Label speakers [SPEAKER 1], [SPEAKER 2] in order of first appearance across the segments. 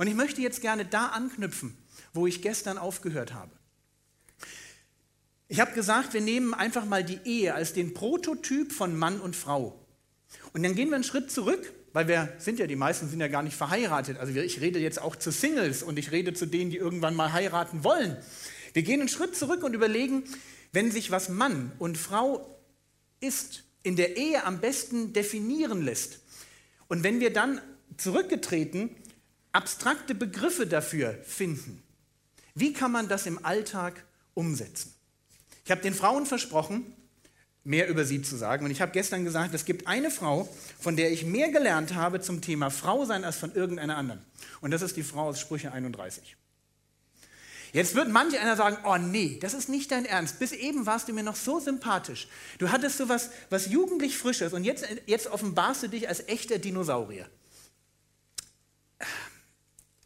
[SPEAKER 1] Und ich möchte jetzt gerne da anknüpfen, wo ich gestern aufgehört habe. Ich habe gesagt, wir nehmen einfach mal die Ehe als den Prototyp von Mann und Frau. Und dann gehen wir einen Schritt zurück, weil wir sind ja, die meisten sind ja gar nicht verheiratet. Also ich rede jetzt auch zu Singles und ich rede zu denen, die irgendwann mal heiraten wollen. Wir gehen einen Schritt zurück und überlegen, wenn sich was Mann und Frau ist, in der Ehe am besten definieren lässt. Und wenn wir dann zurückgetreten abstrakte Begriffe dafür finden, wie kann man das im Alltag umsetzen? Ich habe den Frauen versprochen, mehr über sie zu sagen. Und ich habe gestern gesagt, es gibt eine Frau, von der ich mehr gelernt habe zum Thema Frau sein als von irgendeiner anderen. Und das ist die Frau aus Sprüche 31. Jetzt wird manch einer sagen, oh nee, das ist nicht dein Ernst. Bis eben warst du mir noch so sympathisch. Du hattest so was, was jugendlich Frisches und jetzt, jetzt offenbarst du dich als echter Dinosaurier.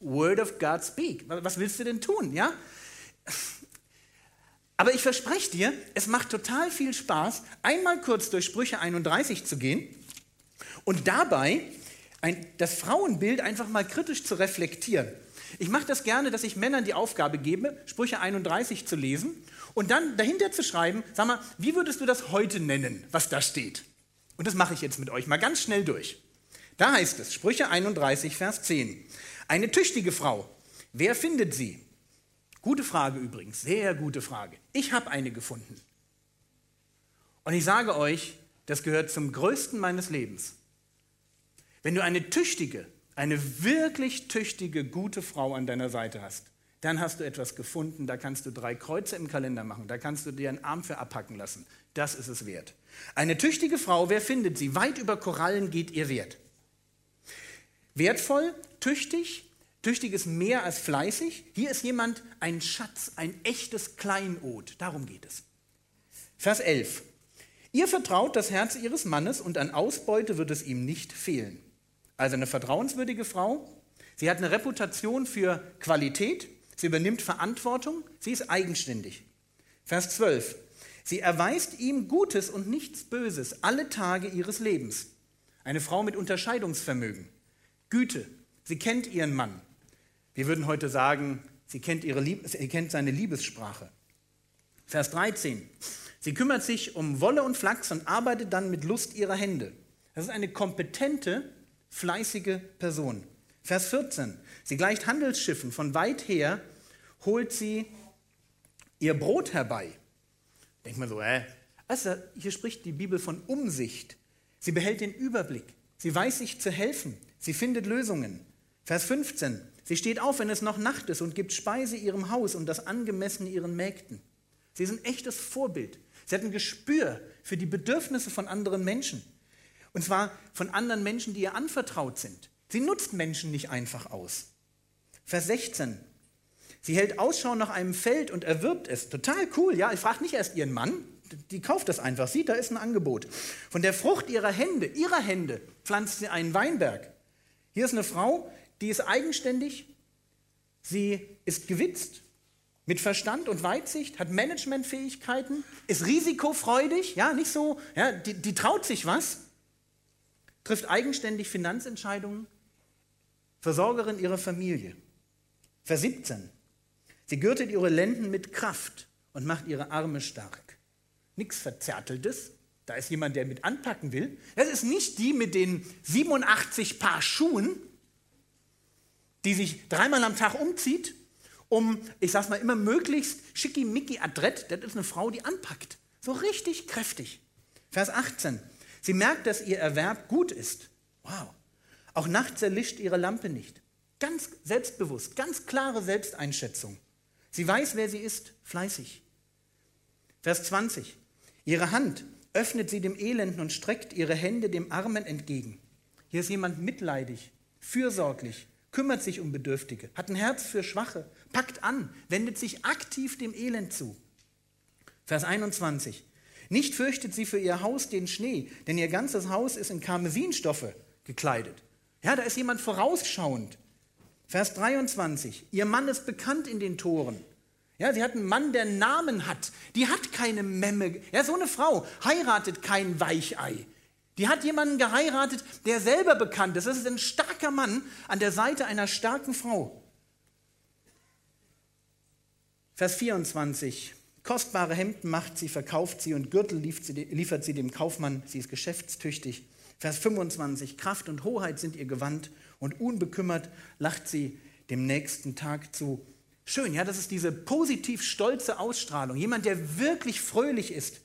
[SPEAKER 1] Word of God speak. Was willst du denn tun, ja? Aber ich verspreche dir, es macht total viel Spaß, einmal kurz durch Sprüche 31 zu gehen und dabei ein, das Frauenbild einfach mal kritisch zu reflektieren. Ich mache das gerne, dass ich Männern die Aufgabe gebe, Sprüche 31 zu lesen und dann dahinter zu schreiben, sag mal, wie würdest du das heute nennen, was da steht? Und das mache ich jetzt mit euch mal ganz schnell durch. Da heißt es, Sprüche 31, Vers 10, eine tüchtige Frau, wer findet sie? Gute Frage übrigens, sehr gute Frage. Ich habe eine gefunden. Und ich sage euch, das gehört zum Größten meines Lebens. Wenn du eine tüchtige, eine wirklich tüchtige, gute Frau an deiner Seite hast, dann hast du etwas gefunden, da kannst du drei Kreuze im Kalender machen, da kannst du dir einen Arm für abhacken lassen. Das ist es wert. Eine tüchtige Frau, wer findet sie? Weit über Korallen geht ihr Wert. Wertvoll, tüchtig, tüchtig ist mehr als fleißig. Hier ist jemand ein Schatz, ein echtes Kleinod. Darum geht es. Vers 11. Ihr vertraut das Herz ihres Mannes und an Ausbeute wird es ihm nicht fehlen. Also eine vertrauenswürdige Frau. Sie hat eine Reputation für Qualität. Sie übernimmt Verantwortung. Sie ist eigenständig. Vers 12. Sie erweist ihm Gutes und nichts Böses alle Tage ihres Lebens. Eine Frau mit Unterscheidungsvermögen. Güte. Sie kennt ihren Mann. Wir würden heute sagen, sie kennt, ihre Lieb sie kennt seine Liebessprache. Vers 13. Sie kümmert sich um Wolle und Flachs und arbeitet dann mit Lust ihrer Hände. Das ist eine kompetente fleißige Person. Vers 14. Sie gleicht Handelsschiffen. Von weit her holt sie ihr Brot herbei. Denkt man so, äh. Also hier spricht die Bibel von Umsicht. Sie behält den Überblick. Sie weiß sich zu helfen. Sie findet Lösungen. Vers 15. Sie steht auf, wenn es noch Nacht ist und gibt Speise ihrem Haus und das Angemessene ihren Mägden. Sie ist ein echtes Vorbild. Sie hat ein Gespür für die Bedürfnisse von anderen Menschen. Und zwar von anderen Menschen, die ihr anvertraut sind. Sie nutzt Menschen nicht einfach aus. Vers 16. Sie hält Ausschau nach einem Feld und erwirbt es. Total cool, ja. Ich frage nicht erst ihren Mann, die kauft das einfach. Sieht, da ist ein Angebot. Von der Frucht ihrer Hände, ihrer Hände, pflanzt sie einen Weinberg. Hier ist eine Frau, die ist eigenständig, sie ist gewitzt, mit Verstand und Weitsicht, hat Managementfähigkeiten, ist risikofreudig, ja, nicht so, ja, die, die traut sich was trifft eigenständig Finanzentscheidungen, Versorgerin ihrer Familie. Vers 17. Sie gürtet ihre Lenden mit Kraft und macht ihre Arme stark. Nichts Verzärteltes. Da ist jemand, der mit anpacken will. Das ist nicht die mit den 87 Paar Schuhen, die sich dreimal am Tag umzieht, um, ich sag's mal, immer möglichst schickimicki adrett. Das ist eine Frau, die anpackt. So richtig kräftig. Vers 18. Sie merkt, dass ihr Erwerb gut ist. Wow. Auch nachts erlischt ihre Lampe nicht. Ganz selbstbewusst, ganz klare Selbsteinschätzung. Sie weiß, wer sie ist, fleißig. Vers 20. Ihre Hand öffnet sie dem Elenden und streckt ihre Hände dem Armen entgegen. Hier ist jemand mitleidig, fürsorglich, kümmert sich um Bedürftige, hat ein Herz für Schwache, packt an, wendet sich aktiv dem Elend zu. Vers 21. Nicht fürchtet sie für ihr Haus den Schnee, denn ihr ganzes Haus ist in Karmesinstoffe gekleidet. Ja, da ist jemand vorausschauend. Vers 23. Ihr Mann ist bekannt in den Toren. Ja, sie hat einen Mann, der Namen hat. Die hat keine Memme. Ja, so eine Frau heiratet kein Weichei. Die hat jemanden geheiratet, der selber bekannt ist. Das ist ein starker Mann an der Seite einer starken Frau. Vers 24. Kostbare Hemden macht sie, verkauft sie und Gürtel liefert sie dem Kaufmann. Sie ist geschäftstüchtig. Vers 25. Kraft und Hoheit sind ihr Gewand und unbekümmert lacht sie dem nächsten Tag zu. Schön, ja, das ist diese positiv stolze Ausstrahlung. Jemand, der wirklich fröhlich ist,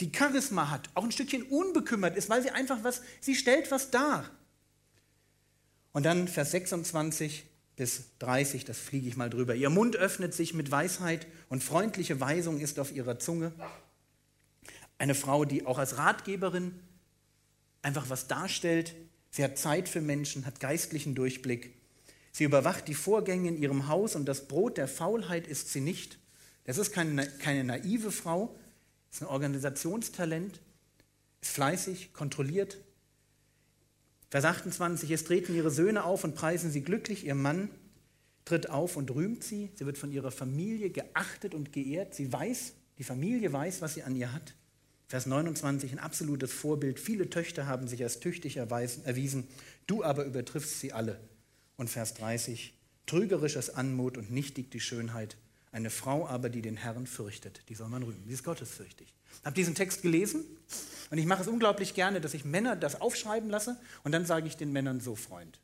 [SPEAKER 1] die Charisma hat, auch ein Stückchen unbekümmert ist, weil sie einfach was, sie stellt was dar. Und dann Vers 26 bis 30, das fliege ich mal drüber. Ihr Mund öffnet sich mit Weisheit und freundliche Weisung ist auf ihrer Zunge. Eine Frau, die auch als Ratgeberin einfach was darstellt. Sie hat Zeit für Menschen, hat geistlichen Durchblick. Sie überwacht die Vorgänge in ihrem Haus und das Brot der Faulheit ist sie nicht. Das ist keine, keine naive Frau, ist ein Organisationstalent, ist fleißig, kontrolliert. Vers 28, es treten ihre Söhne auf und preisen sie glücklich, ihr Mann tritt auf und rühmt sie, sie wird von ihrer Familie geachtet und geehrt, sie weiß, die Familie weiß, was sie an ihr hat. Vers 29, ein absolutes Vorbild, viele Töchter haben sich als tüchtig erwiesen, du aber übertriffst sie alle. Und Vers 30, trügerisches Anmut und nichtig die Schönheit, eine Frau aber, die den Herrn fürchtet, die soll man rühmen. Sie ist gottesfürchtig. Ich habe diesen Text gelesen und ich mache es unglaublich gerne, dass ich Männer das aufschreiben lasse und dann sage ich den Männern so, Freund.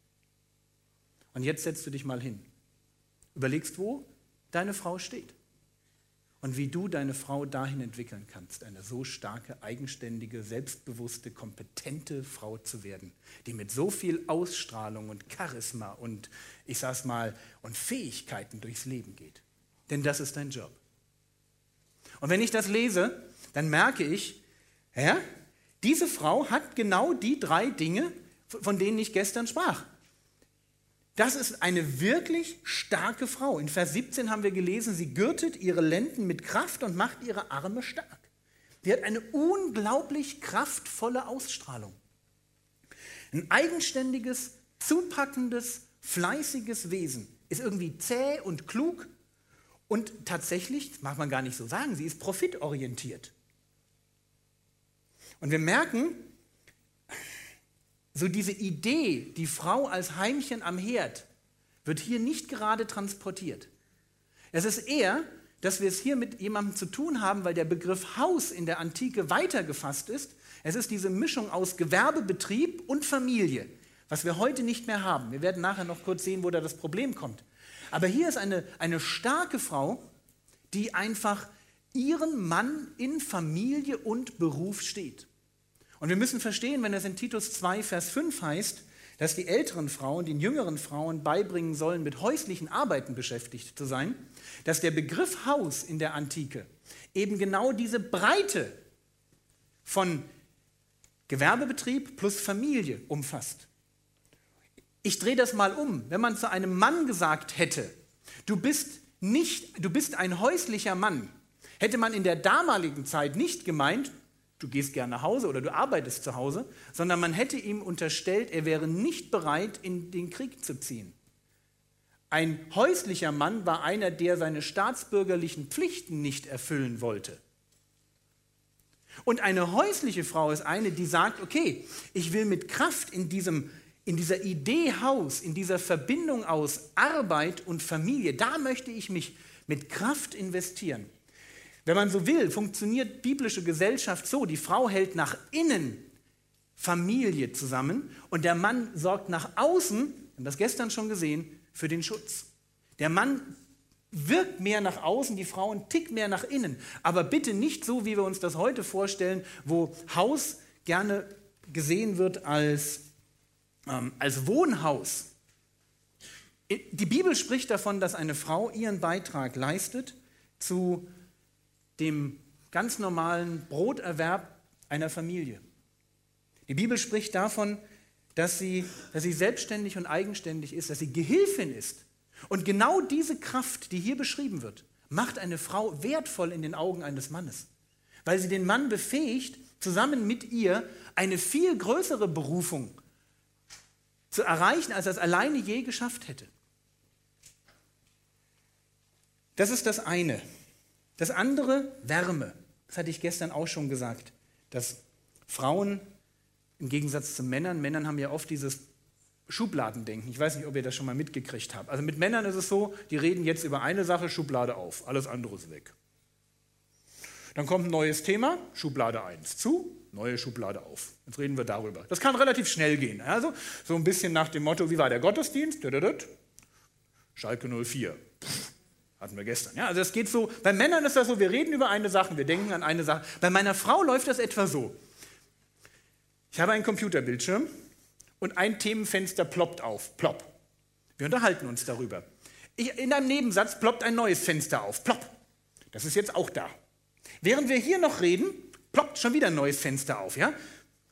[SPEAKER 1] Und jetzt setzt du dich mal hin. Überlegst, wo deine Frau steht und wie du deine Frau dahin entwickeln kannst, eine so starke, eigenständige, selbstbewusste, kompetente Frau zu werden, die mit so viel Ausstrahlung und Charisma und ich sag's mal und Fähigkeiten durchs Leben geht. Denn das ist dein Job. Und wenn ich das lese, dann merke ich, ja, diese Frau hat genau die drei Dinge, von denen ich gestern sprach. Das ist eine wirklich starke Frau. In Vers 17 haben wir gelesen, sie gürtet ihre Lenden mit Kraft und macht ihre Arme stark. Sie hat eine unglaublich kraftvolle Ausstrahlung. Ein eigenständiges, zupackendes, fleißiges Wesen ist irgendwie zäh und klug und tatsächlich, mag man gar nicht so sagen, sie ist profitorientiert. Und wir merken, so diese Idee, die Frau als Heimchen am Herd, wird hier nicht gerade transportiert. Es ist eher, dass wir es hier mit jemandem zu tun haben, weil der Begriff Haus in der Antike weitergefasst ist. Es ist diese Mischung aus Gewerbebetrieb und Familie, was wir heute nicht mehr haben. Wir werden nachher noch kurz sehen, wo da das Problem kommt. Aber hier ist eine, eine starke Frau, die einfach ihren Mann in Familie und Beruf steht. Und wir müssen verstehen, wenn es in Titus 2, Vers 5 heißt, dass die älteren Frauen den jüngeren Frauen beibringen sollen, mit häuslichen Arbeiten beschäftigt zu sein, dass der Begriff Haus in der Antike eben genau diese Breite von Gewerbebetrieb plus Familie umfasst. Ich drehe das mal um. Wenn man zu einem Mann gesagt hätte, du bist nicht, du bist ein häuslicher Mann, hätte man in der damaligen Zeit nicht gemeint, du gehst gerne nach Hause oder du arbeitest zu Hause, sondern man hätte ihm unterstellt, er wäre nicht bereit, in den Krieg zu ziehen. Ein häuslicher Mann war einer, der seine staatsbürgerlichen Pflichten nicht erfüllen wollte. Und eine häusliche Frau ist eine, die sagt, okay, ich will mit Kraft in, diesem, in dieser Idee Haus, in dieser Verbindung aus Arbeit und Familie, da möchte ich mich mit Kraft investieren. Wenn man so will, funktioniert biblische Gesellschaft so, die Frau hält nach innen Familie zusammen und der Mann sorgt nach außen, wir haben das gestern schon gesehen, für den Schutz. Der Mann wirkt mehr nach außen, die Frau einen Tick mehr nach innen. Aber bitte nicht so, wie wir uns das heute vorstellen, wo Haus gerne gesehen wird als, ähm, als Wohnhaus. Die Bibel spricht davon, dass eine Frau ihren Beitrag leistet zu dem ganz normalen Broterwerb einer Familie. Die Bibel spricht davon, dass sie, dass sie selbstständig und eigenständig ist, dass sie Gehilfin ist. Und genau diese Kraft, die hier beschrieben wird, macht eine Frau wertvoll in den Augen eines Mannes, weil sie den Mann befähigt, zusammen mit ihr eine viel größere Berufung zu erreichen, als er es alleine je geschafft hätte. Das ist das eine. Das andere, Wärme. Das hatte ich gestern auch schon gesagt, dass Frauen im Gegensatz zu Männern. Männern haben ja oft dieses Schubladendenken. Ich weiß nicht, ob ihr das schon mal mitgekriegt habt. Also mit Männern ist es so, die reden jetzt über eine Sache, Schublade auf, alles andere ist weg. Dann kommt ein neues Thema, Schublade 1 zu, neue Schublade auf. Jetzt reden wir darüber. Das kann relativ schnell gehen. Also so ein bisschen nach dem Motto, wie war der Gottesdienst? Schalke 04. Hatten wir gestern. Ja, also es geht so, bei Männern ist das so, wir reden über eine Sache, wir denken an eine Sache. Bei meiner Frau läuft das etwa so. Ich habe einen Computerbildschirm und ein Themenfenster ploppt auf. Plopp. Wir unterhalten uns darüber. Ich, in einem Nebensatz ploppt ein neues Fenster auf. Plopp. Das ist jetzt auch da. Während wir hier noch reden, ploppt schon wieder ein neues Fenster auf. Ja?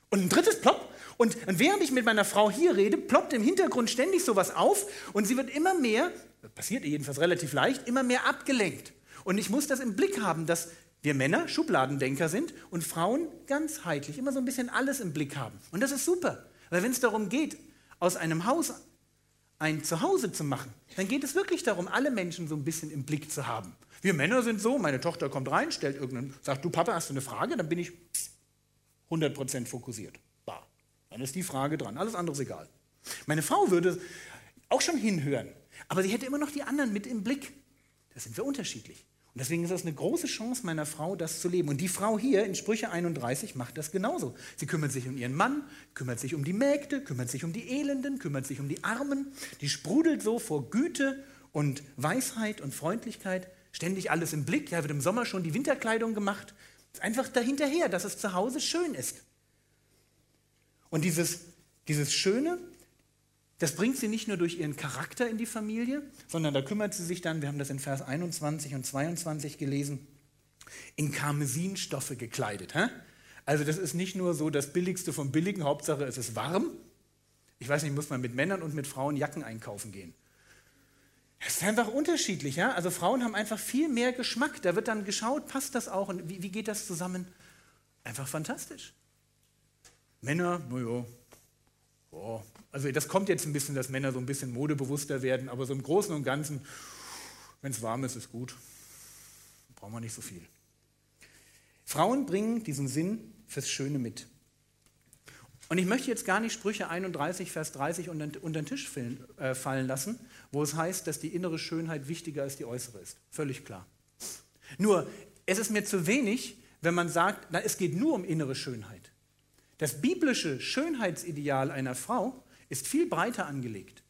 [SPEAKER 1] Und ein drittes plopp. Und, und während ich mit meiner Frau hier rede, ploppt im Hintergrund ständig sowas auf und sie wird immer mehr, passiert jedenfalls relativ leicht, immer mehr abgelenkt. Und ich muss das im Blick haben, dass wir Männer Schubladendenker sind und Frauen ganzheitlich, immer so ein bisschen alles im Blick haben. Und das ist super. Weil wenn es darum geht, aus einem Haus ein Zuhause zu machen, dann geht es wirklich darum, alle Menschen so ein bisschen im Blick zu haben. Wir Männer sind so, meine Tochter kommt rein, stellt irgendeinen, sagt, du Papa, hast du eine Frage? Dann bin ich 100% fokussiert. Bah. Dann ist die Frage dran, alles andere ist egal. Meine Frau würde auch schon hinhören, aber sie hätte immer noch die anderen mit im Blick. Da sind wir unterschiedlich. Und deswegen ist das eine große Chance meiner Frau, das zu leben. Und die Frau hier in Sprüche 31 macht das genauso. Sie kümmert sich um ihren Mann, kümmert sich um die Mägde, kümmert sich um die Elenden, kümmert sich um die Armen. Die sprudelt so vor Güte und Weisheit und Freundlichkeit. Ständig alles im Blick. Ja, wird im Sommer schon die Winterkleidung gemacht. Ist einfach dahinterher, dass es zu Hause schön ist. Und dieses, dieses Schöne, das bringt sie nicht nur durch ihren Charakter in die Familie, sondern da kümmert sie sich dann, wir haben das in Vers 21 und 22 gelesen, in Karmesinstoffe gekleidet. Hä? Also das ist nicht nur so das Billigste vom Billigen, Hauptsache es ist warm. Ich weiß nicht, muss man mit Männern und mit Frauen Jacken einkaufen gehen. Es ist einfach unterschiedlich. Ja? Also Frauen haben einfach viel mehr Geschmack. Da wird dann geschaut, passt das auch und wie, wie geht das zusammen? Einfach fantastisch. Männer, naja, oh, also das kommt jetzt ein bisschen, dass Männer so ein bisschen modebewusster werden, aber so im Großen und Ganzen, wenn es warm ist, ist gut. Brauchen wir nicht so viel. Frauen bringen diesen Sinn fürs Schöne mit. Und ich möchte jetzt gar nicht Sprüche 31, Vers 30 unter, den Tisch fallen, äh, fallen lassen, wo es heißt, dass die innere Schönheit wichtiger als die äußere ist. Völlig klar. Nur, es ist mir zu wenig, wenn man sagt, na, es geht nur um innere Schönheit. Das biblische Schönheitsideal einer Frau ist viel breiter angelegt.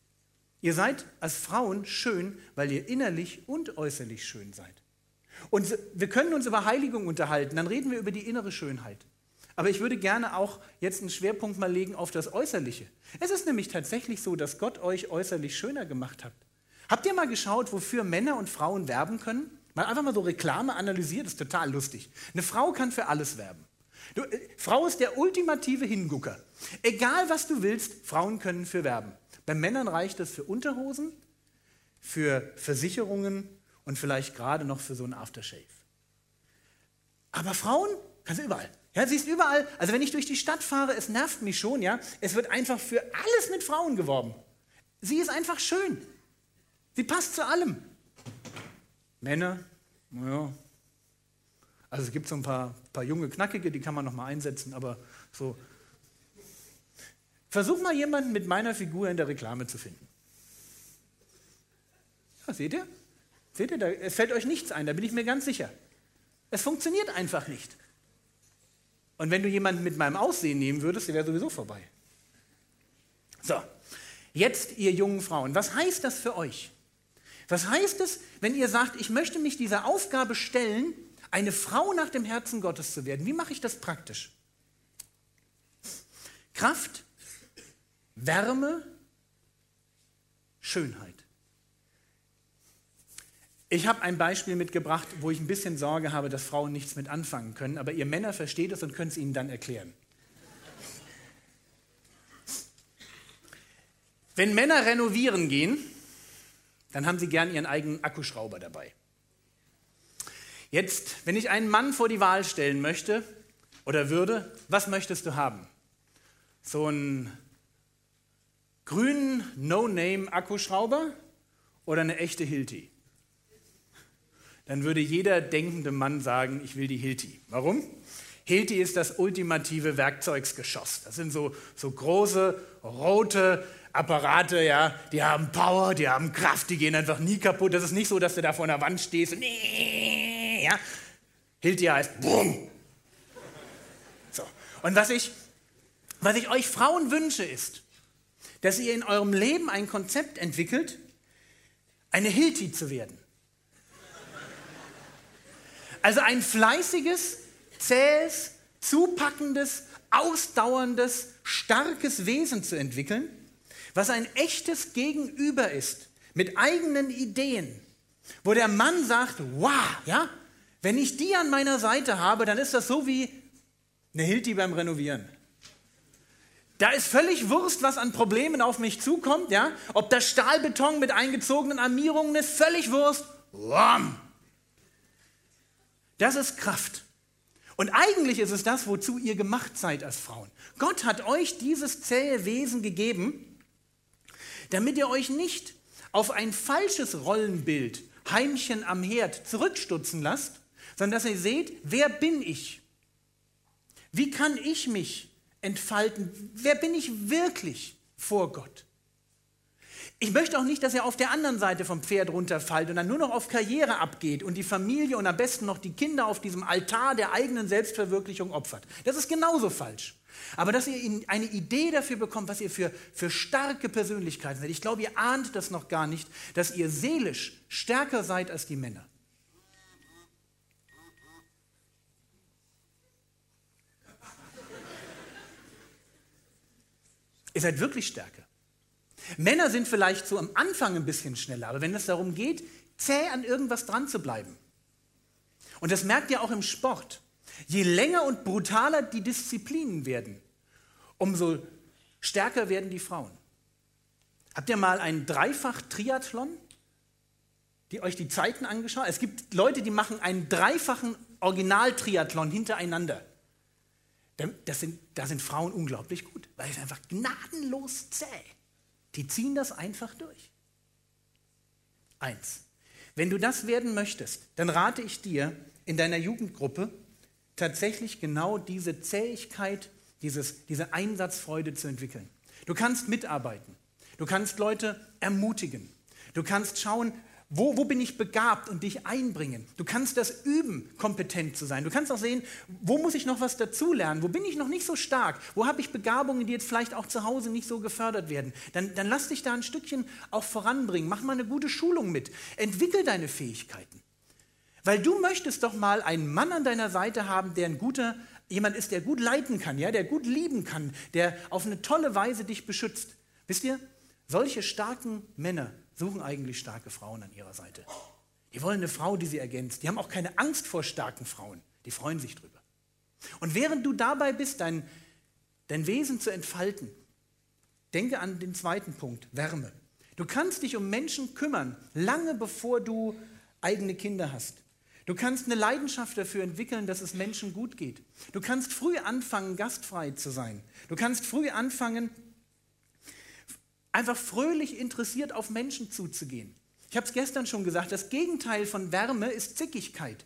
[SPEAKER 1] Ihr seid als Frauen schön, weil ihr innerlich und äußerlich schön seid. Und wir können uns über Heiligung unterhalten, dann reden wir über die innere Schönheit. Aber ich würde gerne auch jetzt einen Schwerpunkt mal legen auf das Äußerliche. Es ist nämlich tatsächlich so, dass Gott euch äußerlich schöner gemacht hat. Habt ihr mal geschaut, wofür Männer und Frauen werben können? Mal einfach mal so Reklame analysiert, ist total lustig. Eine Frau kann für alles werben. Du, äh, Frau ist der ultimative Hingucker. Egal was du willst, Frauen können für werben. Bei Männern reicht es für Unterhosen, für Versicherungen und vielleicht gerade noch für so ein Aftershave. Aber Frauen kannst du überall. Ja, siehst überall. Also wenn ich durch die Stadt fahre, es nervt mich schon, ja. Es wird einfach für alles mit Frauen geworben. Sie ist einfach schön. Sie passt zu allem. Männer, naja, also es gibt so ein paar, paar junge Knackige, die kann man noch mal einsetzen, aber so. Versuch mal jemanden mit meiner Figur in der Reklame zu finden. Ja, seht ihr? Seht ihr, da, es fällt euch nichts ein, da bin ich mir ganz sicher. Es funktioniert einfach nicht. Und wenn du jemanden mit meinem Aussehen nehmen würdest, der wäre sowieso vorbei. So, jetzt ihr jungen Frauen, was heißt das für euch? Was heißt es, wenn ihr sagt, ich möchte mich dieser Aufgabe stellen, eine Frau nach dem Herzen Gottes zu werden. Wie mache ich das praktisch? Kraft, Wärme, Schönheit. Ich habe ein Beispiel mitgebracht, wo ich ein bisschen Sorge habe, dass Frauen nichts mit anfangen können, aber ihr Männer versteht es und könnt es ihnen dann erklären. Wenn Männer renovieren gehen, dann haben sie gern ihren eigenen Akkuschrauber dabei. Jetzt, wenn ich einen Mann vor die Wahl stellen möchte oder würde, was möchtest du haben? So einen grünen No-Name-Akkuschrauber oder eine echte Hilti? Dann würde jeder denkende Mann sagen, ich will die Hilti. Warum? Hilti ist das ultimative Werkzeugsgeschoss. Das sind so, so große, rote Apparate, ja, die haben Power, die haben Kraft, die gehen einfach nie kaputt. Das ist nicht so, dass du da vor einer Wand stehst und ja. Hilti heißt Brumm. So. Und was ich, was ich euch Frauen wünsche, ist, dass ihr in eurem Leben ein Konzept entwickelt, eine Hilti zu werden. Also ein fleißiges, zähes, zupackendes, ausdauerndes, starkes Wesen zu entwickeln, was ein echtes Gegenüber ist, mit eigenen Ideen, wo der Mann sagt, wow, ja, wenn ich die an meiner Seite habe, dann ist das so wie eine Hilti beim Renovieren. Da ist völlig Wurst, was an Problemen auf mich zukommt, ja? Ob das Stahlbeton mit eingezogenen Armierungen ist, völlig Wurst. Wham! Das ist Kraft. Und eigentlich ist es das, wozu ihr gemacht seid als Frauen. Gott hat euch dieses zähe Wesen gegeben, damit ihr euch nicht auf ein falsches Rollenbild, Heimchen am Herd, zurückstutzen lasst, sondern dass ihr seht, wer bin ich? Wie kann ich mich entfalten. Wer bin ich wirklich vor Gott? Ich möchte auch nicht, dass er auf der anderen Seite vom Pferd runterfällt und dann nur noch auf Karriere abgeht und die Familie und am besten noch die Kinder auf diesem Altar der eigenen Selbstverwirklichung opfert. Das ist genauso falsch. Aber dass ihr eine Idee dafür bekommt, was ihr für, für starke Persönlichkeiten seid. Ich glaube, ihr ahnt das noch gar nicht, dass ihr seelisch stärker seid als die Männer. Ihr seid wirklich stärker. Männer sind vielleicht so am Anfang ein bisschen schneller, aber wenn es darum geht, zäh an irgendwas dran zu bleiben. Und das merkt ihr auch im Sport. Je länger und brutaler die Disziplinen werden, umso stärker werden die Frauen. Habt ihr mal einen Dreifach-Triathlon, die euch die Zeiten angeschaut? Es gibt Leute, die machen einen dreifachen Original-Triathlon hintereinander. Das sind, da sind Frauen unglaublich gut, weil es einfach gnadenlos zäh. Die ziehen das einfach durch. Eins. Wenn du das werden möchtest, dann rate ich dir, in deiner Jugendgruppe tatsächlich genau diese Zähigkeit, dieses, diese Einsatzfreude zu entwickeln. Du kannst mitarbeiten. Du kannst Leute ermutigen. Du kannst schauen, wo, wo bin ich begabt und dich einbringen? Du kannst das üben, kompetent zu sein. Du kannst auch sehen, wo muss ich noch was dazulernen? Wo bin ich noch nicht so stark? Wo habe ich Begabungen, die jetzt vielleicht auch zu Hause nicht so gefördert werden? Dann, dann lass dich da ein Stückchen auch voranbringen. Mach mal eine gute Schulung mit. Entwickel deine Fähigkeiten. Weil du möchtest doch mal einen Mann an deiner Seite haben, der ein guter, jemand ist, der gut leiten kann, ja, der gut lieben kann, der auf eine tolle Weise dich beschützt. Wisst ihr, solche starken Männer suchen eigentlich starke Frauen an ihrer Seite. Die wollen eine Frau, die sie ergänzt. Die haben auch keine Angst vor starken Frauen. Die freuen sich drüber. Und während du dabei bist, dein, dein Wesen zu entfalten, denke an den zweiten Punkt, Wärme. Du kannst dich um Menschen kümmern, lange bevor du eigene Kinder hast. Du kannst eine Leidenschaft dafür entwickeln, dass es Menschen gut geht. Du kannst früh anfangen, gastfrei zu sein. Du kannst früh anfangen, einfach fröhlich interessiert auf Menschen zuzugehen. Ich habe es gestern schon gesagt, das Gegenteil von Wärme ist Zickigkeit.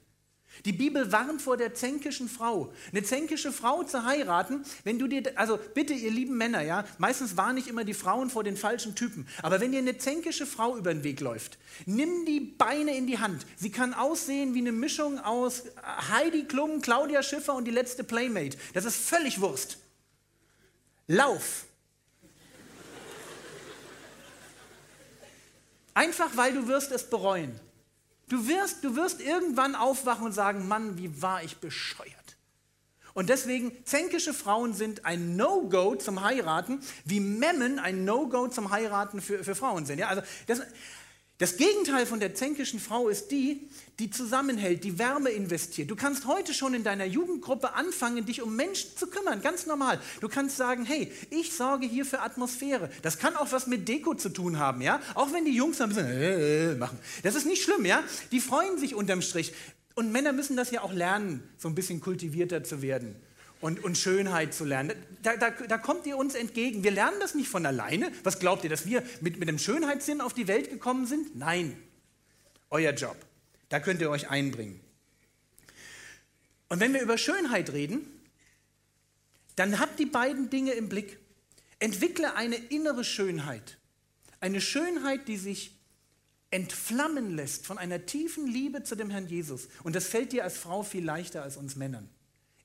[SPEAKER 1] Die Bibel warnt vor der zänkischen Frau. Eine zänkische Frau zu heiraten, wenn du dir, also bitte ihr lieben Männer, ja, meistens warne ich immer die Frauen vor den falschen Typen, aber wenn dir eine zänkische Frau über den Weg läuft, nimm die Beine in die Hand. Sie kann aussehen wie eine Mischung aus Heidi Klum, Claudia Schiffer und die letzte Playmate. Das ist völlig Wurst. Lauf, Einfach weil du wirst es bereuen. Du wirst, du wirst irgendwann aufwachen und sagen, Mann, wie war ich bescheuert. Und deswegen, zänkische Frauen sind ein No-Go zum Heiraten, wie Memmen ein No-Go zum Heiraten für, für Frauen sind. Ja, also das, das Gegenteil von der zänkischen Frau ist die, die zusammenhält, die Wärme investiert. Du kannst heute schon in deiner Jugendgruppe anfangen, dich um Menschen zu kümmern, ganz normal. Du kannst sagen, hey, ich sorge hier für Atmosphäre. Das kann auch was mit Deko zu tun haben, ja? Auch wenn die Jungs ein bisschen äh, machen. Das ist nicht schlimm, ja? Die freuen sich unterm Strich. Und Männer müssen das ja auch lernen, so ein bisschen kultivierter zu werden und, und Schönheit zu lernen. Da, da, da, kommt ihr uns entgegen. Wir lernen das nicht von alleine. Was glaubt ihr, dass wir mit, mit dem Schönheitssinn auf die Welt gekommen sind? Nein. Euer Job. Da könnt ihr euch einbringen. Und wenn wir über Schönheit reden, dann habt die beiden Dinge im Blick. Entwickle eine innere Schönheit. Eine Schönheit, die sich entflammen lässt von einer tiefen Liebe zu dem Herrn Jesus. Und das fällt dir als Frau viel leichter als uns Männern.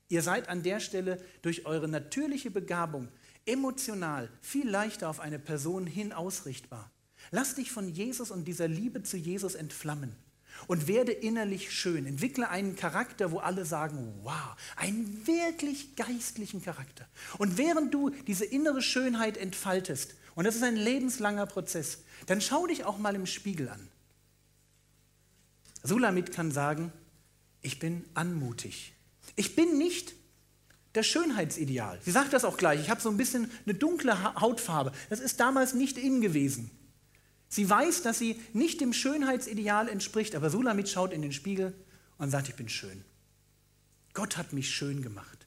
[SPEAKER 1] Ihr seid an der Stelle durch eure natürliche Begabung emotional viel leichter auf eine Person hin ausrichtbar. Lass dich von Jesus und dieser Liebe zu Jesus entflammen und werde innerlich schön. Entwickle einen Charakter, wo alle sagen, wow, einen wirklich geistlichen Charakter. Und während du diese innere Schönheit entfaltest, und das ist ein lebenslanger Prozess, dann schau dich auch mal im Spiegel an. Sulamit kann sagen, ich bin anmutig. Ich bin nicht das Schönheitsideal. Sie sagt das auch gleich. Ich habe so ein bisschen eine dunkle Hautfarbe. Das ist damals nicht in gewesen. Sie weiß, dass sie nicht dem Schönheitsideal entspricht, aber Sulamit schaut in den Spiegel und sagt, ich bin schön. Gott hat mich schön gemacht.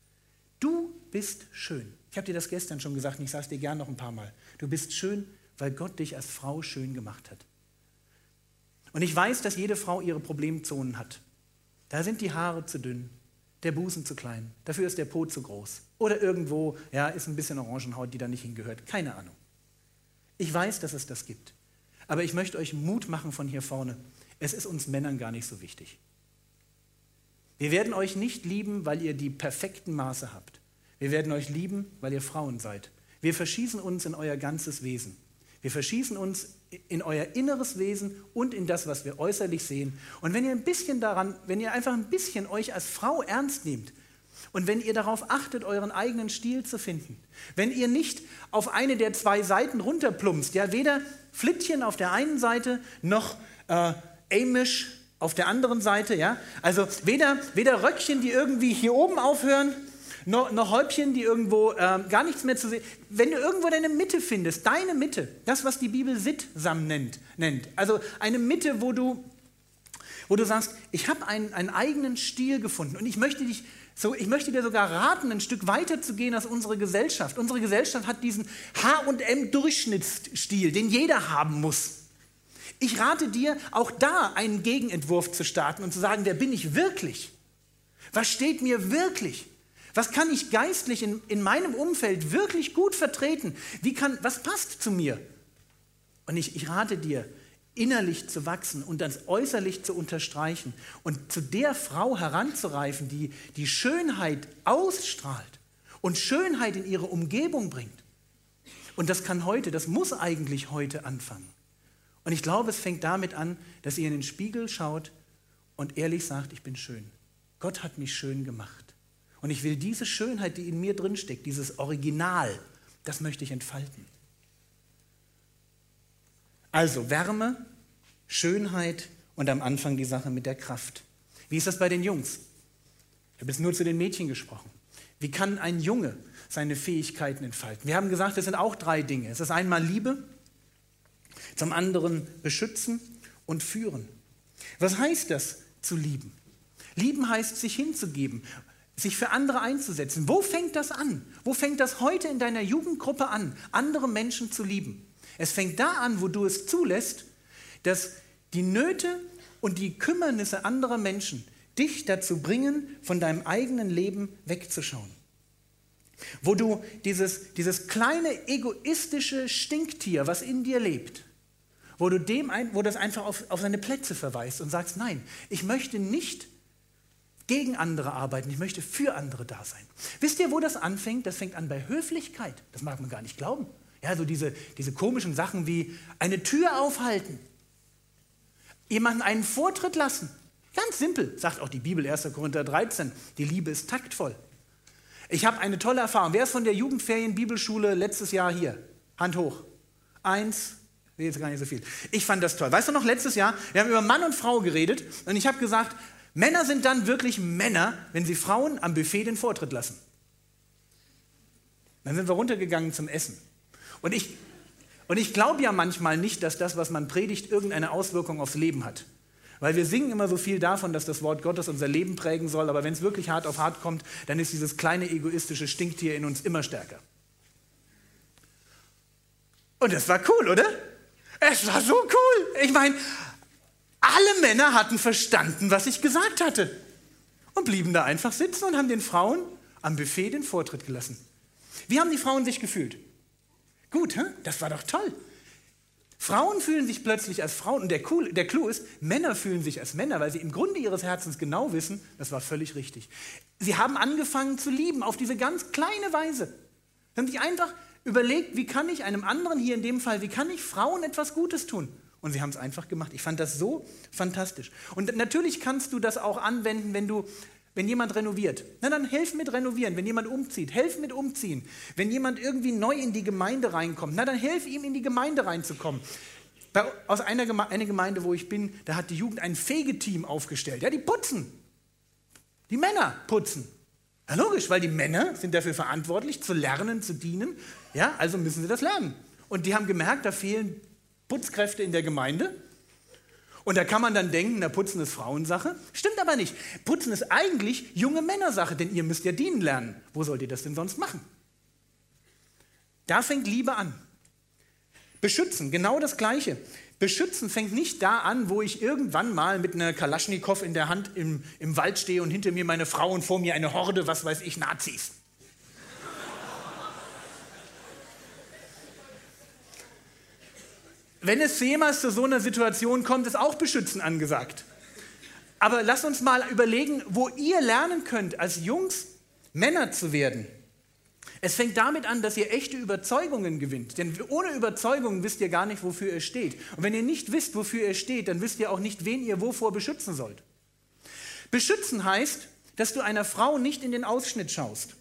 [SPEAKER 1] Du bist schön. Ich habe dir das gestern schon gesagt und ich sage es dir gern noch ein paar Mal. Du bist schön, weil Gott dich als Frau schön gemacht hat. Und ich weiß, dass jede Frau ihre Problemzonen hat. Da sind die Haare zu dünn, der Busen zu klein, dafür ist der Po zu groß. Oder irgendwo ja, ist ein bisschen Orangenhaut, die da nicht hingehört. Keine Ahnung. Ich weiß, dass es das gibt. Aber ich möchte euch Mut machen von hier vorne. Es ist uns Männern gar nicht so wichtig. Wir werden euch nicht lieben, weil ihr die perfekten Maße habt. Wir werden euch lieben, weil ihr Frauen seid. Wir verschießen uns in euer ganzes Wesen. Wir verschießen uns in euer inneres Wesen und in das, was wir äußerlich sehen. Und wenn ihr ein bisschen daran, wenn ihr einfach ein bisschen euch als Frau ernst nehmt, und wenn ihr darauf achtet, euren eigenen Stil zu finden, wenn ihr nicht auf eine der zwei Seiten runterplumpst, ja, weder Flittchen auf der einen Seite noch äh, Amish auf der anderen Seite, ja, also weder, weder Röckchen, die irgendwie hier oben aufhören, noch, noch Häubchen, die irgendwo äh, gar nichts mehr zu sehen. Wenn du irgendwo deine Mitte findest, deine Mitte, das, was die Bibel Sittsam nennt, nennt also eine Mitte, wo du, wo du sagst, ich habe einen, einen eigenen Stil gefunden und ich möchte dich so, ich möchte dir sogar raten, ein Stück weiter zu gehen als unsere Gesellschaft. Unsere Gesellschaft hat diesen H&M-Durchschnittsstil, den jeder haben muss. Ich rate dir, auch da einen Gegenentwurf zu starten und zu sagen, wer bin ich wirklich? Was steht mir wirklich? Was kann ich geistlich in, in meinem Umfeld wirklich gut vertreten? Wie kann, was passt zu mir? Und ich, ich rate dir, innerlich zu wachsen und das äußerlich zu unterstreichen und zu der Frau heranzureifen, die die Schönheit ausstrahlt und Schönheit in ihre Umgebung bringt. Und das kann heute, das muss eigentlich heute anfangen. Und ich glaube, es fängt damit an, dass ihr in den Spiegel schaut und ehrlich sagt, ich bin schön. Gott hat mich schön gemacht. Und ich will diese Schönheit, die in mir drinsteckt, dieses Original, das möchte ich entfalten. Also Wärme, Schönheit und am Anfang die Sache mit der Kraft. Wie ist das bei den Jungs? Ich habe jetzt nur zu den Mädchen gesprochen. Wie kann ein Junge seine Fähigkeiten entfalten? Wir haben gesagt, es sind auch drei Dinge. Es ist einmal Liebe, zum anderen beschützen und führen. Was heißt das zu lieben? Lieben heißt, sich hinzugeben, sich für andere einzusetzen. Wo fängt das an? Wo fängt das heute in deiner Jugendgruppe an, andere Menschen zu lieben? Es fängt da an, wo du es zulässt, dass die Nöte und die Kümmernisse anderer Menschen dich dazu bringen, von deinem eigenen Leben wegzuschauen. Wo du dieses, dieses kleine egoistische Stinktier, was in dir lebt, wo du dem ein, wo das einfach auf, auf seine Plätze verweist und sagst, nein, ich möchte nicht gegen andere arbeiten, ich möchte für andere da sein. Wisst ihr, wo das anfängt? Das fängt an bei Höflichkeit. Das mag man gar nicht glauben. Ja, so diese, diese komischen Sachen wie eine Tür aufhalten, jemanden einen Vortritt lassen. Ganz simpel, sagt auch die Bibel 1. Korinther 13. Die Liebe ist taktvoll. Ich habe eine tolle Erfahrung. Wer ist von der Jugendferien-Bibelschule letztes Jahr hier? Hand hoch. Eins, nee, jetzt gar nicht so viel. Ich fand das toll. Weißt du noch, letztes Jahr, wir haben über Mann und Frau geredet und ich habe gesagt, Männer sind dann wirklich Männer, wenn sie Frauen am Buffet den Vortritt lassen. Dann sind wir runtergegangen zum Essen. Und ich, und ich glaube ja manchmal nicht, dass das, was man predigt, irgendeine Auswirkung aufs Leben hat. Weil wir singen immer so viel davon, dass das Wort Gottes unser Leben prägen soll, aber wenn es wirklich hart auf hart kommt, dann ist dieses kleine egoistische Stinktier in uns immer stärker. Und es war cool, oder? Es war so cool. Ich meine, alle Männer hatten verstanden, was ich gesagt hatte. und blieben da einfach sitzen und haben den Frauen am Buffet den Vortritt gelassen. Wie haben die Frauen sich gefühlt? Gut, hä? das war doch toll. Frauen fühlen sich plötzlich als Frauen und der, cool, der Clou ist, Männer fühlen sich als Männer, weil sie im Grunde ihres Herzens genau wissen, das war völlig richtig. Sie haben angefangen zu lieben auf diese ganz kleine Weise. Sie haben sich einfach überlegt, wie kann ich einem anderen, hier in dem Fall, wie kann ich Frauen etwas Gutes tun? Und sie haben es einfach gemacht. Ich fand das so fantastisch. Und natürlich kannst du das auch anwenden, wenn du wenn jemand renoviert, na dann helf mit renovieren. Wenn jemand umzieht, helf mit umziehen. Wenn jemand irgendwie neu in die Gemeinde reinkommt, na dann helf ihm in die Gemeinde reinzukommen. Bei, aus einer Geme eine Gemeinde, wo ich bin, da hat die Jugend ein Fegeteam aufgestellt. Ja, die putzen. Die Männer putzen. Ja, logisch, weil die Männer sind dafür verantwortlich, zu lernen, zu dienen. Ja, also müssen sie das lernen. Und die haben gemerkt, da fehlen Putzkräfte in der Gemeinde. Und da kann man dann denken, na, Putzen ist Frauensache. Stimmt aber nicht. Putzen ist eigentlich junge Männersache, denn ihr müsst ja dienen lernen. Wo sollt ihr das denn sonst machen? Da fängt Liebe an. Beschützen, genau das Gleiche. Beschützen fängt nicht da an, wo ich irgendwann mal mit einer Kalaschnikow in der Hand im, im Wald stehe und hinter mir meine Frau und vor mir eine Horde, was weiß ich, Nazis. Wenn es jemals zu so einer Situation kommt, ist auch Beschützen angesagt. Aber lasst uns mal überlegen, wo ihr lernen könnt, als Jungs Männer zu werden. Es fängt damit an, dass ihr echte Überzeugungen gewinnt. Denn ohne Überzeugungen wisst ihr gar nicht, wofür ihr steht. Und wenn ihr nicht wisst, wofür ihr steht, dann wisst ihr auch nicht, wen ihr wovor beschützen sollt. Beschützen heißt, dass du einer Frau nicht in den Ausschnitt schaust.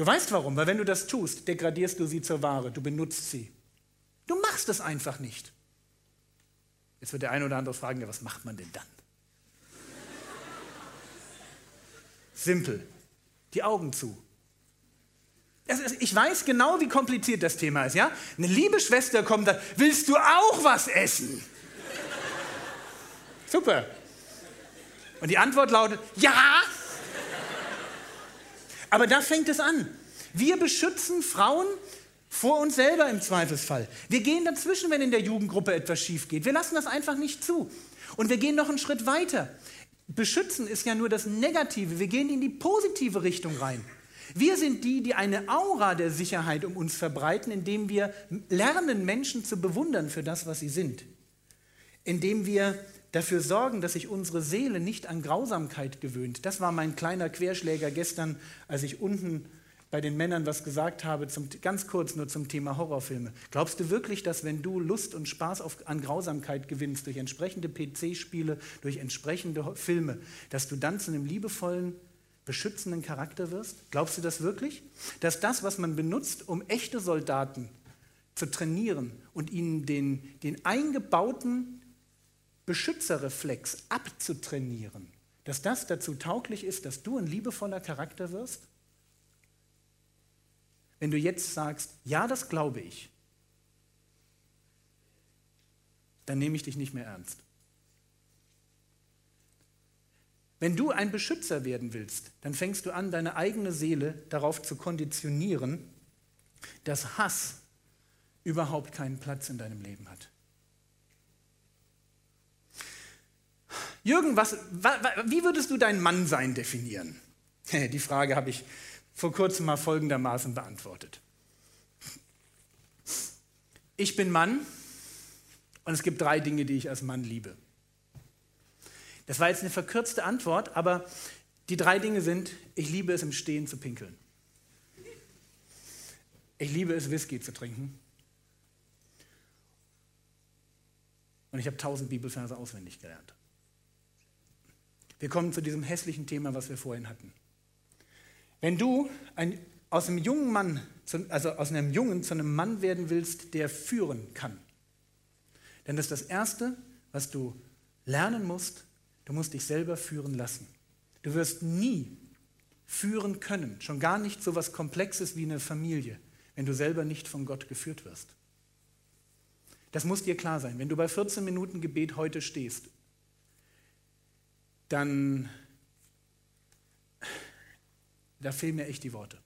[SPEAKER 1] Du weißt warum, weil wenn du das tust, degradierst du sie zur Ware, du benutzt sie. Du machst es einfach nicht. Jetzt wird der eine oder andere fragen, ja, was macht man denn dann? Simpel. Die Augen zu. Ich weiß genau, wie kompliziert das Thema ist, ja? Eine liebe Schwester kommt da, willst du auch was essen? Super. Und die Antwort lautet, ja, aber da fängt es an. Wir beschützen Frauen vor uns selber im Zweifelsfall. Wir gehen dazwischen, wenn in der Jugendgruppe etwas schief geht. Wir lassen das einfach nicht zu. Und wir gehen noch einen Schritt weiter. Beschützen ist ja nur das Negative. Wir gehen in die positive Richtung rein. Wir sind die, die eine Aura der Sicherheit um uns verbreiten, indem wir lernen, Menschen zu bewundern für das, was sie sind. Indem wir dafür sorgen, dass sich unsere Seele nicht an Grausamkeit gewöhnt. Das war mein kleiner Querschläger gestern, als ich unten bei den Männern was gesagt habe, zum, ganz kurz nur zum Thema Horrorfilme. Glaubst du wirklich, dass wenn du Lust und Spaß auf, an Grausamkeit gewinnst durch entsprechende PC-Spiele, durch entsprechende Filme, dass du dann zu einem liebevollen, beschützenden Charakter wirst? Glaubst du das wirklich? Dass das, was man benutzt, um echte Soldaten zu trainieren und ihnen den, den eingebauten Beschützerreflex abzutrainieren, dass das dazu tauglich ist, dass du ein liebevoller Charakter wirst? Wenn du jetzt sagst, ja, das glaube ich, dann nehme ich dich nicht mehr ernst. Wenn du ein Beschützer werden willst, dann fängst du an, deine eigene Seele darauf zu konditionieren, dass Hass überhaupt keinen Platz in deinem Leben hat. Jürgen, was, wie würdest du dein Mannsein definieren? Die Frage habe ich vor kurzem mal folgendermaßen beantwortet. Ich bin Mann und es gibt drei Dinge, die ich als Mann liebe. Das war jetzt eine verkürzte Antwort, aber die drei Dinge sind, ich liebe es im Stehen zu pinkeln. Ich liebe es, Whisky zu trinken. Und ich habe tausend Bibelverse auswendig gelernt. Wir kommen zu diesem hässlichen Thema, was wir vorhin hatten. Wenn du ein, aus einem jungen Mann, also aus einem Jungen zu einem Mann werden willst, der führen kann, dann ist das Erste, was du lernen musst, du musst dich selber führen lassen. Du wirst nie führen können, schon gar nicht so etwas Komplexes wie eine Familie, wenn du selber nicht von Gott geführt wirst. Das muss dir klar sein. Wenn du bei 14 Minuten Gebet heute stehst dann da fehlen mir echt die Worte.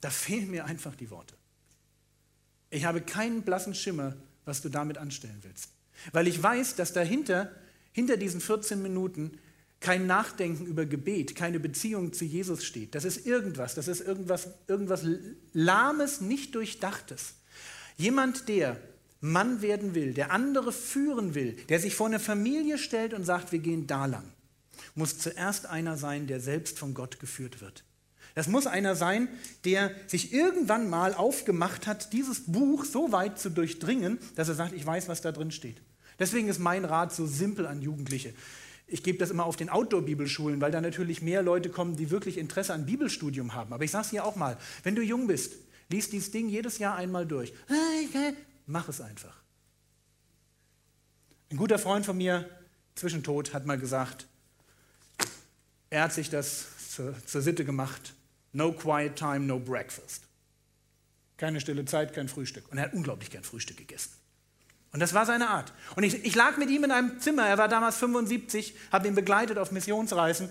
[SPEAKER 1] Da fehlen mir einfach die Worte. Ich habe keinen blassen Schimmer, was du damit anstellen willst. Weil ich weiß, dass dahinter hinter diesen 14 Minuten kein Nachdenken über Gebet, keine Beziehung zu Jesus steht. Das ist irgendwas, das ist irgendwas, irgendwas Lahmes, nicht Durchdachtes. Jemand, der Mann werden will, der andere führen will, der sich vor eine Familie stellt und sagt, wir gehen da lang, muss zuerst einer sein, der selbst von Gott geführt wird. Das muss einer sein, der sich irgendwann mal aufgemacht hat, dieses Buch so weit zu durchdringen, dass er sagt, ich weiß, was da drin steht. Deswegen ist mein Rat so simpel an Jugendliche. Ich gebe das immer auf den Outdoor-Bibelschulen, weil da natürlich mehr Leute kommen, die wirklich Interesse an Bibelstudium haben. Aber ich sage es hier auch mal, wenn du jung bist, liest dieses Ding jedes Jahr einmal durch. Mach es einfach. Ein guter Freund von mir, Zwischentod, hat mal gesagt, er hat sich das zur, zur Sitte gemacht, no quiet time, no breakfast. Keine stille Zeit, kein Frühstück. Und er hat unglaublich gern Frühstück gegessen. Und das war seine Art. Und ich, ich lag mit ihm in einem Zimmer, er war damals 75, habe ihn begleitet auf Missionsreisen.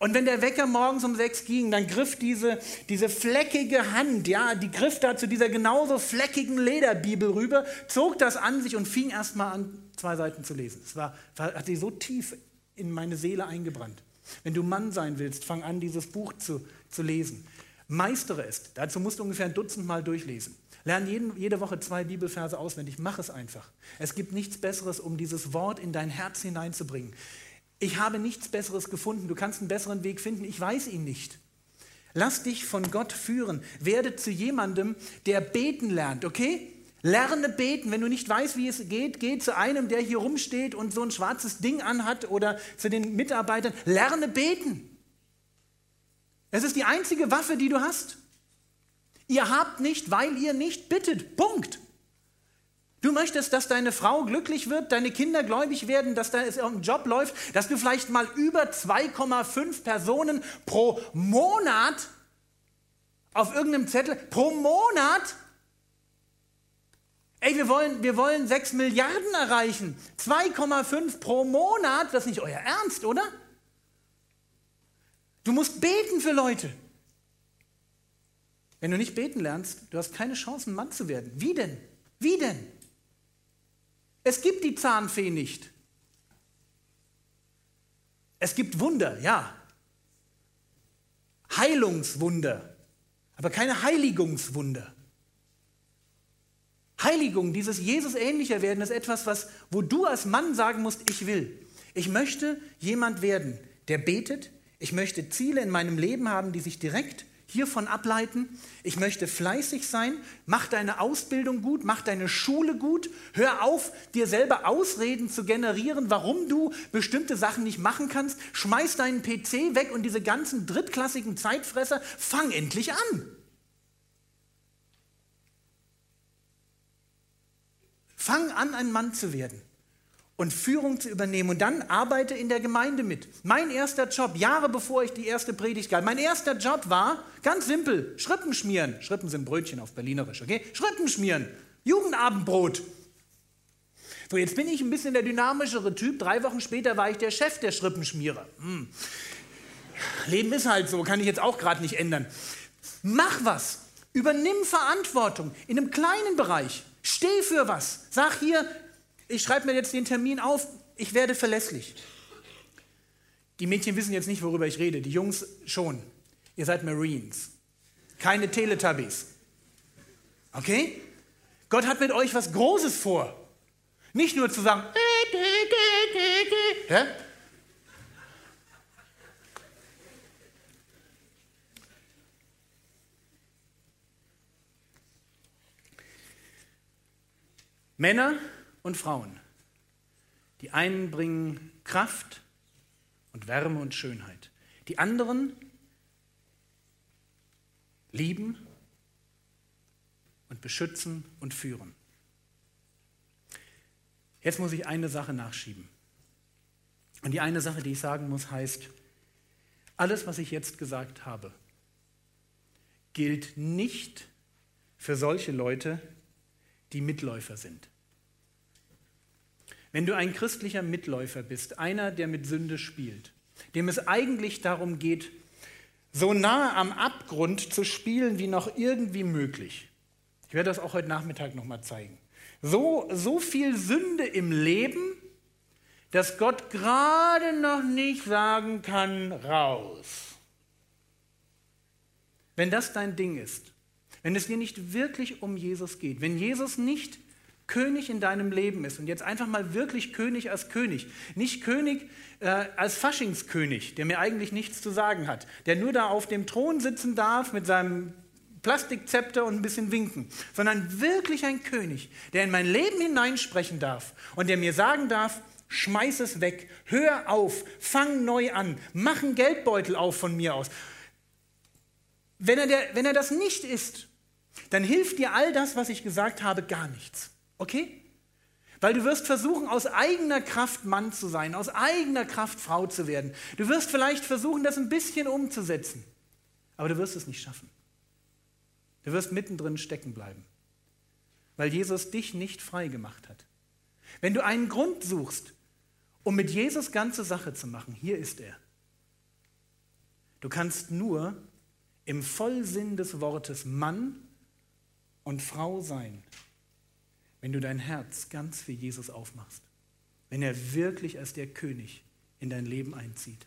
[SPEAKER 1] Und wenn der Wecker morgens um sechs ging, dann griff diese, diese fleckige Hand, ja, die griff da zu dieser genauso fleckigen Lederbibel rüber, zog das an sich und fing erst mal an, zwei Seiten zu lesen. Es war, hat sie so tief in meine Seele eingebrannt. Wenn du Mann sein willst, fang an, dieses Buch zu, zu lesen. Meistere es. Dazu musst du ungefähr ein Dutzend Mal durchlesen. Lerne jeden, jede Woche zwei Bibelverse auswendig. Mach es einfach. Es gibt nichts Besseres, um dieses Wort in dein Herz hineinzubringen. Ich habe nichts Besseres gefunden. Du kannst einen besseren Weg finden. Ich weiß ihn nicht. Lass dich von Gott führen. Werde zu jemandem, der beten lernt, okay? Lerne beten. Wenn du nicht weißt, wie es geht, geh zu einem, der hier rumsteht und so ein schwarzes Ding anhat oder zu den Mitarbeitern. Lerne beten. Es ist die einzige Waffe, die du hast. Ihr habt nicht, weil ihr nicht bittet. Punkt. Du möchtest, dass deine Frau glücklich wird, deine Kinder gläubig werden, dass dein Job läuft, dass du vielleicht mal über 2,5 Personen pro Monat auf irgendeinem Zettel, pro Monat, ey, wir wollen, wir wollen 6 Milliarden erreichen, 2,5 pro Monat, das ist nicht euer Ernst, oder? Du musst beten für Leute. Wenn du nicht beten lernst, du hast keine Chance, ein Mann zu werden. Wie denn? Wie denn? Es gibt die Zahnfee nicht. Es gibt Wunder, ja. Heilungswunder, aber keine Heiligungswunder. Heiligung, dieses Jesus ähnlicher werden, ist etwas, was, wo du als Mann sagen musst, ich will. Ich möchte jemand werden, der betet. Ich möchte Ziele in meinem Leben haben, die sich direkt hiervon ableiten. Ich möchte fleißig sein. Mach deine Ausbildung gut, mach deine Schule gut. Hör auf, dir selber Ausreden zu generieren, warum du bestimmte Sachen nicht machen kannst. Schmeiß deinen PC weg und diese ganzen drittklassigen Zeitfresser. Fang endlich an. Fang an, ein Mann zu werden und Führung zu übernehmen und dann arbeite in der Gemeinde mit. Mein erster Job, Jahre bevor ich die erste Predigt gab, mein erster Job war ganz simpel, Schrippen schmieren. Schrippen sind Brötchen auf Berlinerisch, okay? Schrippen schmieren, Jugendabendbrot. So, jetzt bin ich ein bisschen der dynamischere Typ. Drei Wochen später war ich der Chef der Schrippenschmierer. Hm. Leben ist halt so, kann ich jetzt auch gerade nicht ändern. Mach was, übernimm Verantwortung in einem kleinen Bereich. Steh für was. Sag hier, ich schreibe mir jetzt den Termin auf, ich werde verlässlich. Die Mädchen wissen jetzt nicht, worüber ich rede, die Jungs schon. Ihr seid Marines, keine Teletubbies. Okay? Gott hat mit euch was Großes vor. Nicht nur zu sagen, ja? Männer und Frauen. Die einen bringen Kraft und Wärme und Schönheit. Die anderen lieben und beschützen und führen. Jetzt muss ich eine Sache nachschieben. Und die eine Sache, die ich sagen muss, heißt, alles, was ich jetzt gesagt habe, gilt nicht für solche Leute, die Mitläufer sind. Wenn du ein christlicher Mitläufer bist, einer, der mit Sünde spielt, dem es eigentlich darum geht, so nah am Abgrund zu spielen wie noch irgendwie möglich. Ich werde das auch heute Nachmittag nochmal zeigen. So, so viel Sünde im Leben, dass Gott gerade noch nicht sagen kann, raus. Wenn das dein Ding ist, wenn es dir nicht wirklich um Jesus geht, wenn Jesus nicht König in deinem Leben ist und jetzt einfach mal wirklich König als König, nicht König äh, als Faschingskönig, der mir eigentlich nichts zu sagen hat, der nur da auf dem Thron sitzen darf mit seinem Plastikzepter und ein bisschen winken, sondern wirklich ein König, der in mein Leben hineinsprechen darf und der mir sagen darf, schmeiß es weg, hör auf, fang neu an, mach einen Geldbeutel auf von mir aus. Wenn er, der, wenn er das nicht ist, dann hilft dir all das, was ich gesagt habe, gar nichts. Okay? Weil du wirst versuchen, aus eigener Kraft Mann zu sein, aus eigener Kraft Frau zu werden. Du wirst vielleicht versuchen, das ein bisschen umzusetzen, aber du wirst es nicht schaffen. Du wirst mittendrin stecken bleiben, weil Jesus dich nicht frei gemacht hat. Wenn du einen Grund suchst, um mit Jesus ganze Sache zu machen, hier ist er. Du kannst nur im Vollsinn des Wortes Mann und Frau sein, wenn du dein Herz ganz für Jesus aufmachst, wenn er wirklich als der König in dein Leben einzieht.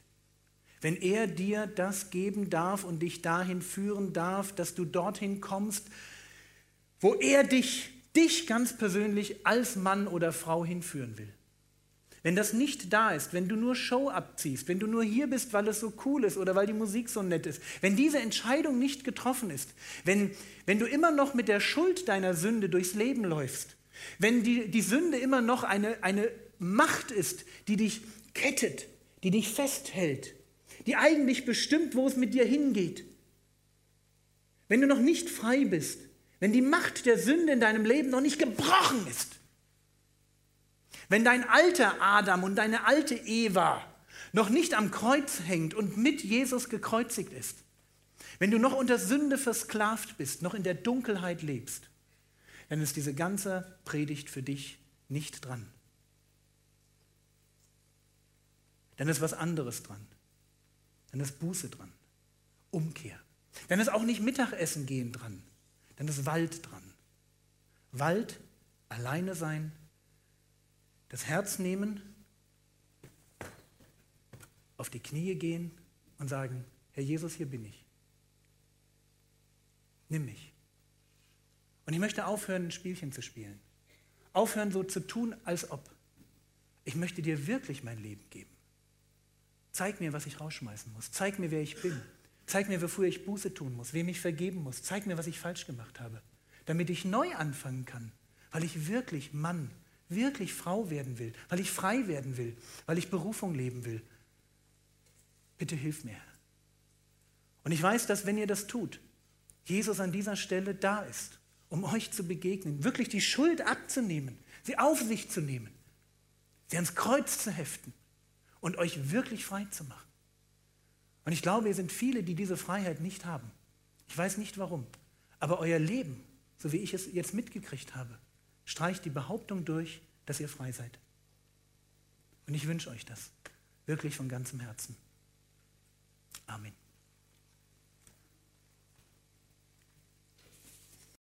[SPEAKER 1] Wenn er dir das geben darf und dich dahin führen darf, dass du dorthin kommst, wo er dich, dich ganz persönlich als Mann oder Frau hinführen will. Wenn das nicht da ist, wenn du nur Show abziehst, wenn du nur hier bist, weil es so cool ist oder weil die Musik so nett ist, wenn diese Entscheidung nicht getroffen ist, wenn, wenn du immer noch mit der Schuld deiner Sünde durchs Leben läufst, wenn die, die Sünde immer noch eine, eine Macht ist, die dich kettet, die dich festhält, die eigentlich bestimmt, wo es mit dir hingeht. Wenn du noch nicht frei bist, wenn die Macht der Sünde in deinem Leben noch nicht gebrochen ist, wenn dein alter Adam und deine alte Eva noch nicht am Kreuz hängt und mit Jesus gekreuzigt ist, wenn du noch unter Sünde versklavt bist, noch in der Dunkelheit lebst, dann ist diese ganze Predigt für dich nicht dran. Dann ist was anderes dran. Dann ist Buße dran. Umkehr. Dann ist auch nicht Mittagessen gehen dran. Dann ist Wald dran. Wald, alleine sein, das Herz nehmen, auf die Knie gehen und sagen, Herr Jesus, hier bin ich. Nimm mich. Und ich möchte aufhören, ein Spielchen zu spielen. Aufhören, so zu tun, als ob. Ich möchte dir wirklich mein Leben geben. Zeig mir, was ich rausschmeißen muss. Zeig mir, wer ich bin. Zeig mir, wofür ich Buße tun muss, wem ich vergeben muss. Zeig mir, was ich falsch gemacht habe, damit ich neu anfangen kann, weil ich wirklich Mann, wirklich Frau werden will, weil ich frei werden will, weil ich Berufung leben will. Bitte hilf mir. Und ich weiß, dass wenn ihr das tut, Jesus an dieser Stelle da ist um euch zu begegnen, wirklich die Schuld abzunehmen, sie auf sich zu nehmen, sie ans Kreuz zu heften und euch wirklich frei zu machen. Und ich glaube, ihr sind viele, die diese Freiheit nicht haben. Ich weiß nicht warum, aber euer Leben, so wie ich es jetzt mitgekriegt habe, streicht die Behauptung durch, dass ihr frei seid. Und ich wünsche euch das wirklich von ganzem Herzen. Amen.